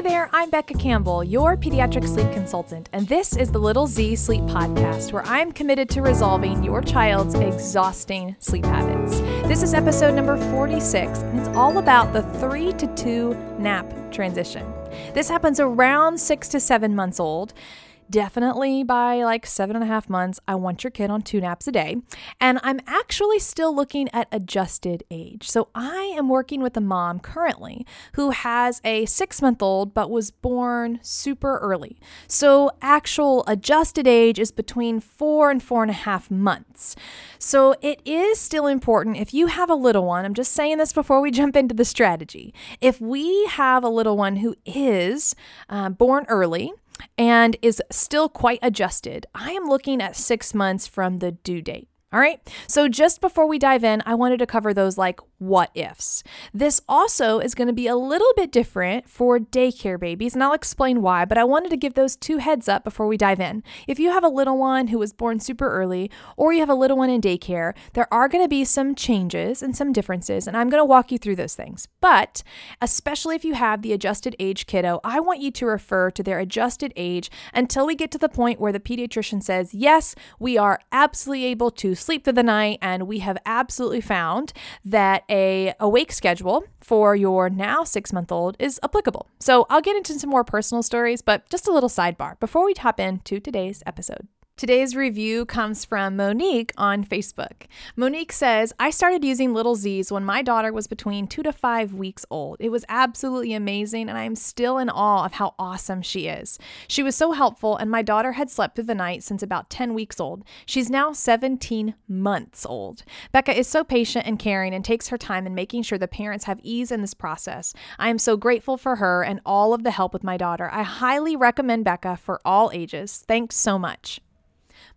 Hey there, I'm Becca Campbell, your pediatric sleep consultant, and this is the Little Z Sleep Podcast, where I'm committed to resolving your child's exhausting sleep habits. This is episode number 46, and it's all about the three to two nap transition. This happens around six to seven months old definitely by like seven and a half months, I want your kid on two naps a day. And I'm actually still looking at adjusted age. So I am working with a mom currently who has a six month old but was born super early. So actual adjusted age is between four and four and a half months. So it is still important if you have a little one, I'm just saying this before we jump into the strategy. If we have a little one who is uh, born early, and is still quite adjusted, I am looking at six months from the due date. All right. So just before we dive in, I wanted to cover those like what ifs. This also is going to be a little bit different for daycare babies, and I'll explain why, but I wanted to give those two heads up before we dive in. If you have a little one who was born super early, or you have a little one in daycare, there are going to be some changes and some differences, and I'm going to walk you through those things. But especially if you have the adjusted age kiddo, I want you to refer to their adjusted age until we get to the point where the pediatrician says, yes, we are absolutely able to sleep through the night, and we have absolutely found that a awake schedule for your now six month old is applicable. So I'll get into some more personal stories, but just a little sidebar before we hop into today's episode. Today's review comes from Monique on Facebook. Monique says, I started using Little Z's when my daughter was between two to five weeks old. It was absolutely amazing, and I am still in awe of how awesome she is. She was so helpful, and my daughter had slept through the night since about 10 weeks old. She's now 17 months old. Becca is so patient and caring and takes her time in making sure the parents have ease in this process. I am so grateful for her and all of the help with my daughter. I highly recommend Becca for all ages. Thanks so much.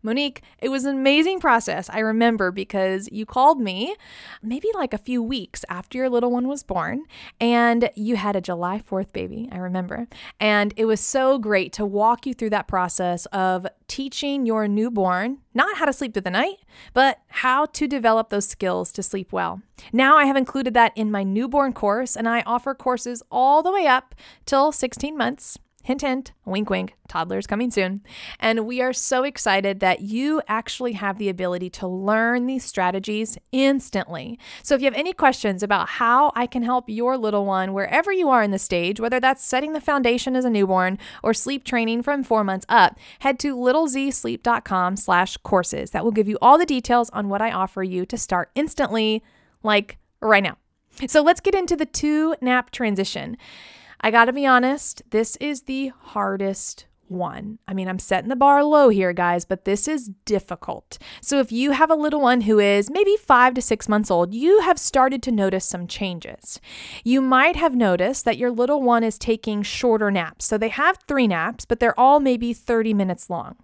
Monique, it was an amazing process. I remember because you called me maybe like a few weeks after your little one was born, and you had a July 4th baby. I remember. And it was so great to walk you through that process of teaching your newborn not how to sleep through the night, but how to develop those skills to sleep well. Now I have included that in my newborn course, and I offer courses all the way up till 16 months. Hint, hint, wink, wink, toddlers coming soon. And we are so excited that you actually have the ability to learn these strategies instantly. So if you have any questions about how I can help your little one wherever you are in the stage, whether that's setting the foundation as a newborn or sleep training from four months up, head to littlezsleep.com slash courses. That will give you all the details on what I offer you to start instantly, like right now. So let's get into the two nap transition. I got to be honest, this is the hardest one. I mean, I'm setting the bar low here, guys, but this is difficult. So, if you have a little one who is maybe five to six months old, you have started to notice some changes. You might have noticed that your little one is taking shorter naps. So, they have three naps, but they're all maybe 30 minutes long.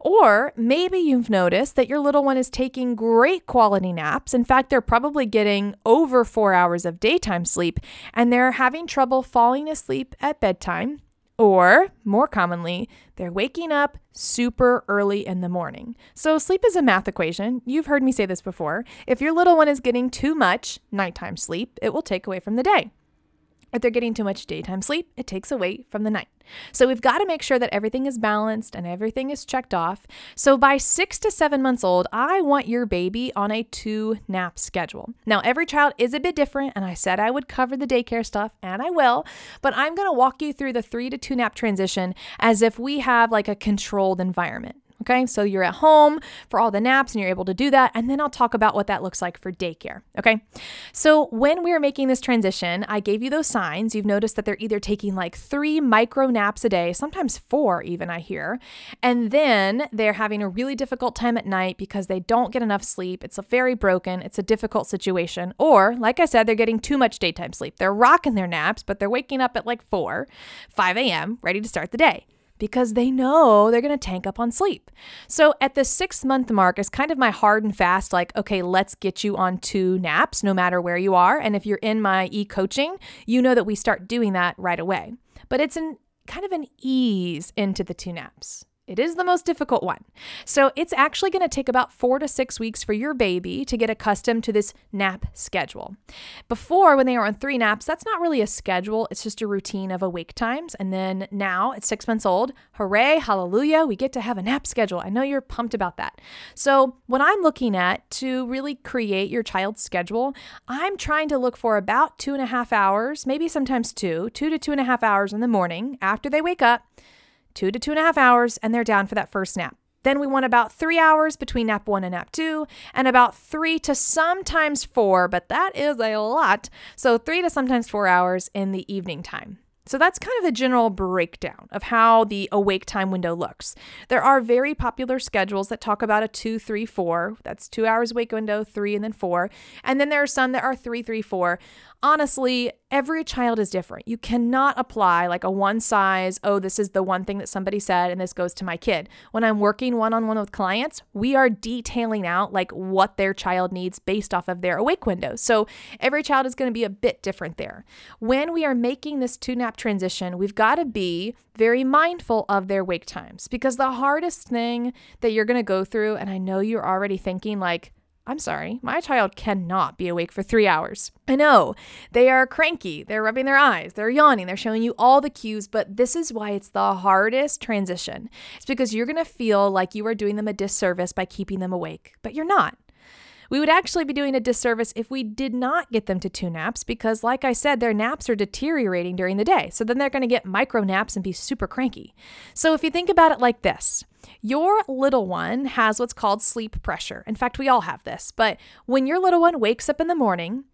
Or maybe you've noticed that your little one is taking great quality naps. In fact, they're probably getting over four hours of daytime sleep and they're having trouble falling asleep at bedtime. Or, more commonly, they're waking up super early in the morning. So, sleep is a math equation. You've heard me say this before. If your little one is getting too much nighttime sleep, it will take away from the day. If they're getting too much daytime sleep, it takes away from the night. So we've got to make sure that everything is balanced and everything is checked off. So by six to seven months old, I want your baby on a two nap schedule. Now, every child is a bit different, and I said I would cover the daycare stuff, and I will, but I'm going to walk you through the three to two nap transition as if we have like a controlled environment. Okay, so you're at home for all the naps and you're able to do that. And then I'll talk about what that looks like for daycare. Okay, so when we were making this transition, I gave you those signs. You've noticed that they're either taking like three micro naps a day, sometimes four, even I hear. And then they're having a really difficult time at night because they don't get enough sleep. It's a very broken, it's a difficult situation. Or, like I said, they're getting too much daytime sleep. They're rocking their naps, but they're waking up at like 4, 5 a.m., ready to start the day because they know they're going to tank up on sleep. So at the six month mark is kind of my hard and fast, like, okay, let's get you on two naps no matter where you are. And if you're in my e coaching, you know that we start doing that right away. But it's an kind of an ease into the two naps. It is the most difficult one. So it's actually going to take about four to six weeks for your baby to get accustomed to this nap schedule. Before, when they were on three naps, that's not really a schedule, it's just a routine of awake times. And then now at six months old, hooray, hallelujah, we get to have a nap schedule. I know you're pumped about that. So, what I'm looking at to really create your child's schedule, I'm trying to look for about two and a half hours, maybe sometimes two, two to two and a half hours in the morning after they wake up two to two and a half hours, and they're down for that first nap. Then we want about three hours between nap one and nap two, and about three to sometimes four, but that is a lot. So, three to sometimes four hours in the evening time. So that's kind of the general breakdown of how the awake time window looks. There are very popular schedules that talk about a two, three, four. That's two hours awake window, three, and then four. And then there are some that are three, three, four honestly, every child is different. You cannot apply like a one size, oh, this is the one thing that somebody said and this goes to my kid. When I'm working one on one with clients, we are detailing out like what their child needs based off of their awake window. So every child is going to be a bit different there. When we are making this two nap transition, we've got to be very mindful of their wake times because the hardest thing that you're going to go through, and I know you're already thinking like, I'm sorry, my child cannot be awake for three hours. I know they are cranky, they're rubbing their eyes, they're yawning, they're showing you all the cues, but this is why it's the hardest transition. It's because you're gonna feel like you are doing them a disservice by keeping them awake, but you're not. We would actually be doing a disservice if we did not get them to two naps because, like I said, their naps are deteriorating during the day. So then they're going to get micro naps and be super cranky. So if you think about it like this your little one has what's called sleep pressure. In fact, we all have this. But when your little one wakes up in the morning,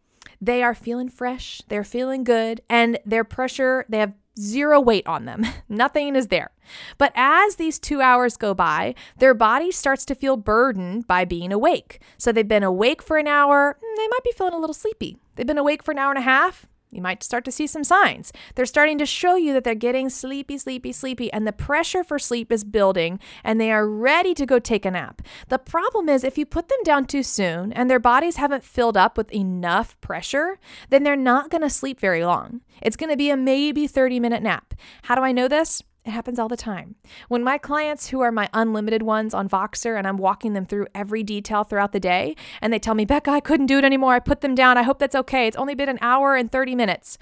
they are feeling fresh, they're feeling good, and their pressure, they have zero weight on them. Nothing is there. But as these two hours go by, their body starts to feel burdened by being awake. So they've been awake for an hour, mm, they might be feeling a little sleepy. They've been awake for an hour and a half, you might start to see some signs. They're starting to show you that they're getting sleepy, sleepy, sleepy, and the pressure for sleep is building and they are ready to go take a nap. The problem is if you put them down too soon and their bodies haven't filled up with enough pressure, then they're not to sleep very long. It's to be a maybe 30 minute nap. How do I know this? It happens all the time. When my clients, who are my unlimited ones on Voxer, and I'm walking them through every detail throughout the day, and they tell me, Becca, I couldn't do it anymore. I put them down. I hope that's okay. It's only been an hour and 30 minutes.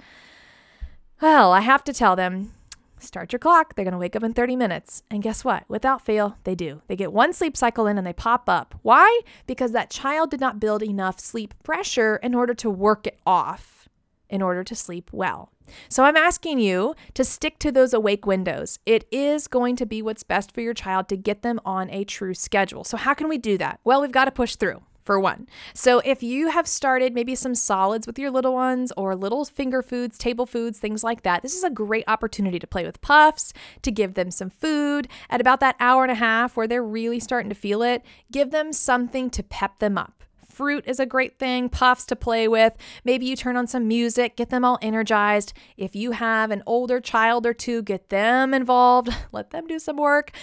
Well, I have to tell them, start your clock. They're going to wake up in 30 minutes. And guess what? Without fail, they do. They get one sleep cycle in and they pop up. Why? Because that child did not build enough sleep pressure in order to work it off in order to sleep well. So I'm asking you to stick to those awake windows. It is going to be what's best for your child to get them on a true schedule. So, how can we do that? Well, we've got to push through for one. So if you have started maybe some solids with your little ones or little finger foods, table foods, things like that, this is a great opportunity to play with puffs, to give them some food at about that hour and a half where they're really starting to feel it. Give them something to pep them up fruit is a great thing, puffs to play with. Maybe you turn on some music, get them all energized. If you have an older child or two, get them involved, let them do some work.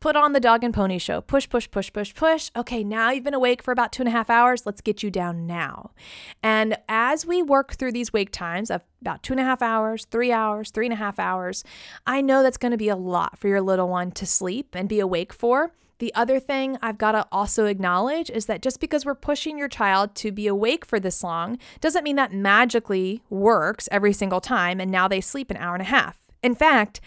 Put on the dog and pony show. Push, push, push, push, push. Okay, now you've been awake for about two and a half hours. Let's get you down now. And as we work through these wake times of about two and a half hours, three hours, three and a half hours, I know that's going to be a lot for your little one to sleep and be awake for. The other thing I've got to also acknowledge is that just because we're pushing your child to be awake for this long doesn't mean that magically works every single time and now they sleep an hour and a half. In fact,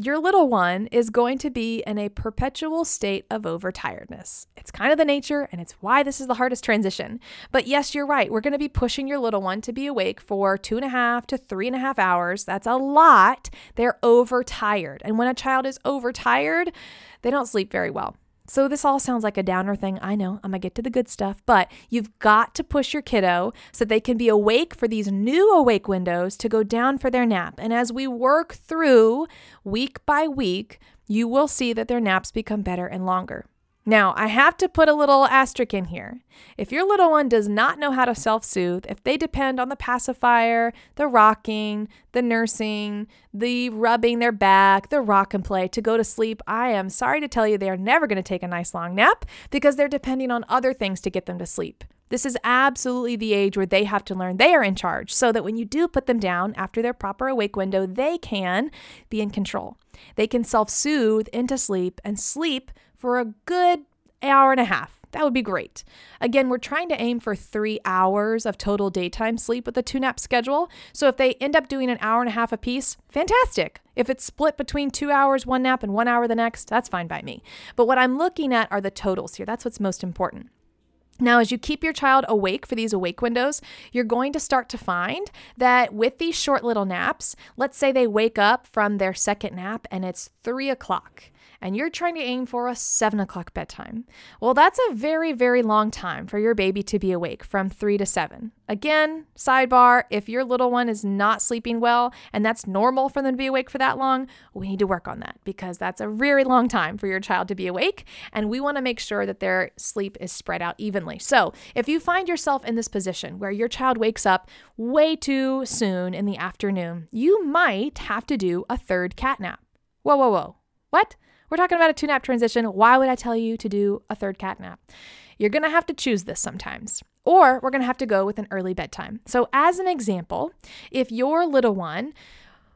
your little one is going to be in a perpetual state of overtiredness. It's kind of the nature, and it's why this is the hardest transition. But yes, you're right. We're going to be pushing your little one to be awake for two and a half to three and a half hours. That's a lot. They're overtired. And when a child is overtired, they don't sleep very well. So, this all sounds like a downer thing. I know, I'm gonna get to the good stuff, but you've got to push your kiddo so they can be awake for these new awake windows to go down for their nap. And as we work through week by week, you will see that their naps become better and longer. Now, I have to put a little asterisk in here. If your little one does not know how to self soothe, if they depend on the pacifier, the rocking, the nursing, the rubbing their back, the rock and play to go to sleep, I am sorry to tell you they are never going to take a nice long nap because they're depending on other things to get them to sleep. This is absolutely the age where they have to learn they are in charge so that when you do put them down after their proper awake window, they can be in control. They can self soothe into sleep and sleep for a good hour and a half. That would be great. Again, we're trying to aim for three hours of total daytime sleep with a two nap schedule. So if they end up doing an hour and a half a piece, fantastic. If it's split between two hours, one nap, and one hour the next, that's fine by me. But what I'm looking at are the totals here. That's what's most important. Now, as you keep your child awake for these awake windows, you're going to start to find that with these short little naps, let's say they wake up from their second nap and it's three o'clock and you're trying to aim for a seven o'clock bedtime. Well, that's a very, very long time for your baby to be awake from three to seven. Again, sidebar if your little one is not sleeping well and that's normal for them to be awake for that long, we need to work on that because that's a very long time for your child to be awake. And we want to make sure that their sleep is spread out evenly. So if you find yourself in this position where your child wakes up way too soon in the afternoon, you might have to do a third cat nap. Whoa, whoa, whoa. What? We're talking about a two nap transition. Why would I tell you to do a third cat nap? You're going to have to choose this sometimes, or we're going to have to go with an early bedtime. So, as an example, if your little one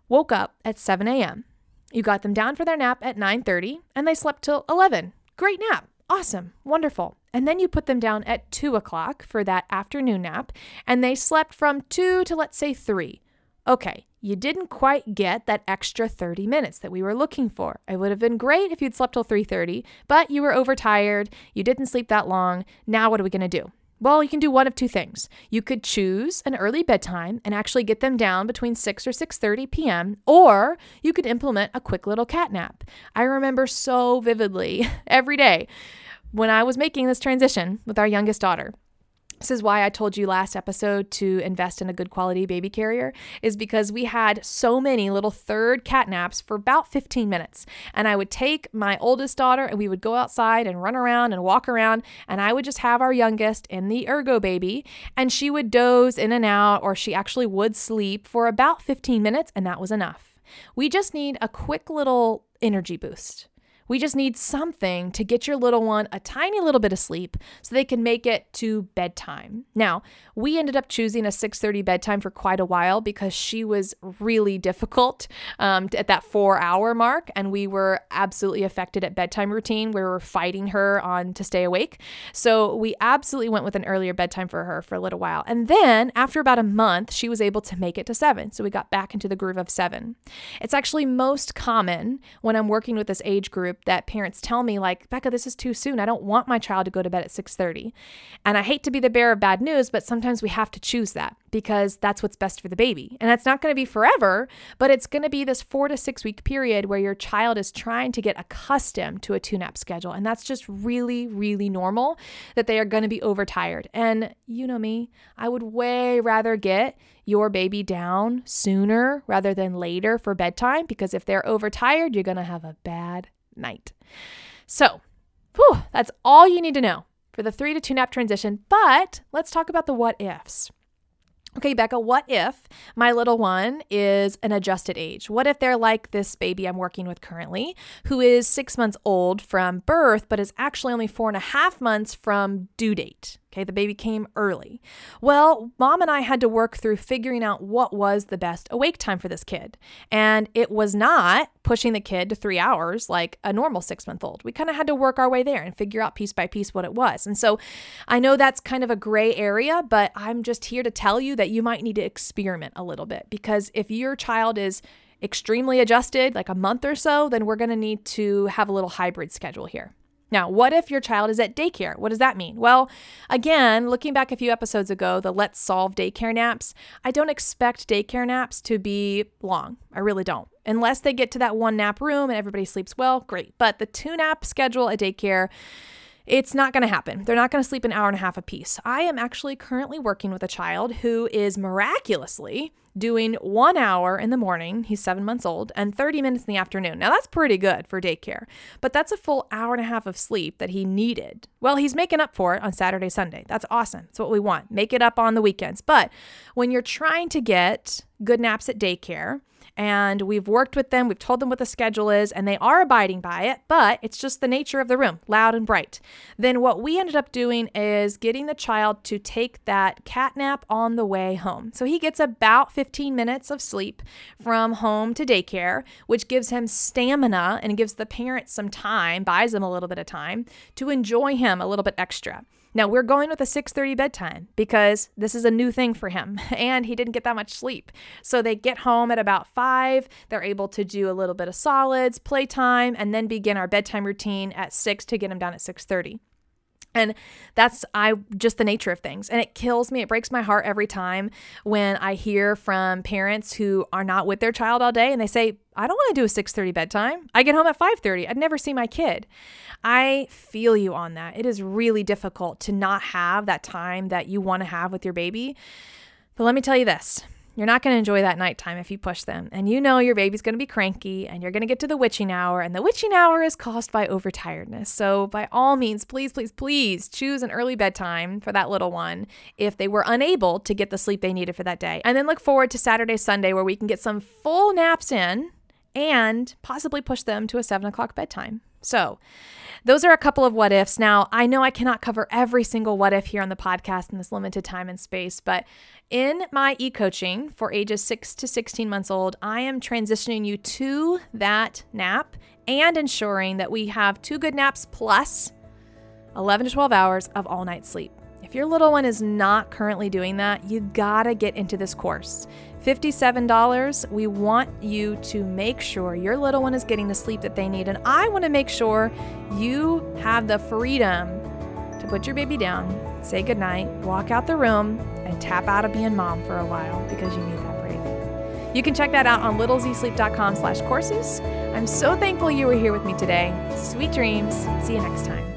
woke up at 7 a.m., you got them down for their nap at 9:30, and they slept till 11. Great nap. Awesome. Wonderful. And then you put them down at 2 o'clock for that afternoon nap, and they slept from 2 to let's say 3. Okay, you didn't quite get that extra 30 minutes that we were looking for. It would have been great if you'd slept till 3:30, but you were overtired, you didn't sleep that long. Now what are we going to do? Well, you can do one of two things. You could choose an early bedtime and actually get them down between 6 or 6:30 p.m., or you could implement a quick little cat nap. I remember so vividly every day when I was making this transition with our youngest daughter. This is why I told you last episode to invest in a good quality baby carrier, is because we had so many little third cat naps for about 15 minutes. And I would take my oldest daughter and we would go outside and run around and walk around. And I would just have our youngest in the ergo baby, and she would doze in and out, or she actually would sleep for about 15 minutes, and that was enough. We just need a quick little energy boost. We just need something to get your little one a tiny little bit of sleep so they can make it to bedtime. Now, we ended up choosing a 6:30 bedtime for quite a while because she was really difficult um, at that four-hour mark, and we were absolutely affected at bedtime routine. We were fighting her on to stay awake, so we absolutely went with an earlier bedtime for her for a little while. And then after about a month, she was able to make it to seven, so we got back into the groove of seven. It's actually most common when I'm working with this age group that parents tell me like, "Becca, this is too soon. I don't want my child to go to bed at 6:30." And I hate to be the bearer of bad news, but sometimes we have to choose that because that's what's best for the baby. And that's not going to be forever, but it's going to be this 4 to 6 week period where your child is trying to get accustomed to a two-nap schedule. And that's just really really normal that they are going to be overtired. And you know me, I would way rather get your baby down sooner rather than later for bedtime because if they're overtired, you're going to have a bad night. So, whew, that's all you need to know for the three to two nap transition. But let's talk about the what ifs. Okay, Becca, what if my little one is an adjusted age? What if they're like this baby I'm working with currently, who is six months old from birth, but is actually only four and a half months from due date? Okay, the baby came early. Well, mom and I had to work through figuring out what was the best awake time for this kid. And it was not pushing the kid to three hours like a normal six month old. We kind of had to work our way there and figure out piece by piece what it was. And so I know that's kind of a gray area, but I'm just here to tell you that you might need to experiment a little bit because if your child is extremely adjusted, like a month or so, then we're going to need to have a little hybrid schedule here. Now, what if your child is at daycare? What does that mean? Well, again, looking back a few episodes ago, the Let's Solve daycare naps, I don't expect daycare naps to be long. I really don't. Unless they get to that one nap room and everybody sleeps well, great. But the two nap schedule at daycare, it's not going to happen. They're not going to sleep an hour and a half apiece. I am actually currently working with a child who is miraculously doing one hour in the morning, he's seven months old, and 30 minutes in the afternoon. Now, that's pretty good for daycare, but that's a full hour and a half of sleep that he needed. Well, he's making up for it on Saturday, Sunday. That's awesome. That's what we want. Make it up on the weekends. But when you're trying to get good naps at daycare and we've worked with them, we've told them what the schedule is, and they are abiding by it, but it's just the nature of the room, loud and bright. Then what we ended up doing is getting the child to take that cat nap on the way home. So he gets about 15 minutes of sleep from home to daycare, which gives him stamina and gives the parents some time, buys them a little bit of time to enjoy him a little bit extra. Now we're going with a 6:30 bedtime because this is a new thing for him and he didn't get that much sleep. So they get home at about 5, they're able to do a little bit of solids, playtime and then begin our bedtime routine at 6 to get him down at 6:30. And that's I just the nature of things. And it kills me. It breaks my heart every time when I hear from parents who are not with their child all day and they say, "I don't want to do a 6:30 bedtime. I get home at 5:30. I'd never see my kid." I feel you on that. It is really difficult to not have that time that you want to have with your baby. But let me tell you this you're not going to enjoy that nighttime if you push them. And you know your baby's going to be cranky and you're going to get to the witching hour. And the witching hour is caused by overtiredness. So, by all means, please, please, please choose an early bedtime for that little one if they were unable to get the sleep they needed for that day. And then look forward to Saturday, Sunday, where we can get some full naps in and possibly push them to a seven o'clock bedtime. So, those are a couple of what ifs. Now, I know I cannot cover every single what if here on the podcast in this limited time and space, but in my e coaching for ages 6 to 16 months old, I am transitioning you to that nap and ensuring that we have two good naps plus 11 to 12 hours of all night sleep. If your little one is not currently doing that, you gotta get into this course. $57, we want you to make sure your little one is getting the sleep that they need. And I wanna make sure you have the freedom to put your baby down, say goodnight, walk out the room, and tap out of being mom for a while because you need that break. You can check that out on littlezsleep.com slash courses. I'm so thankful you were here with me today. Sweet dreams. See you next time.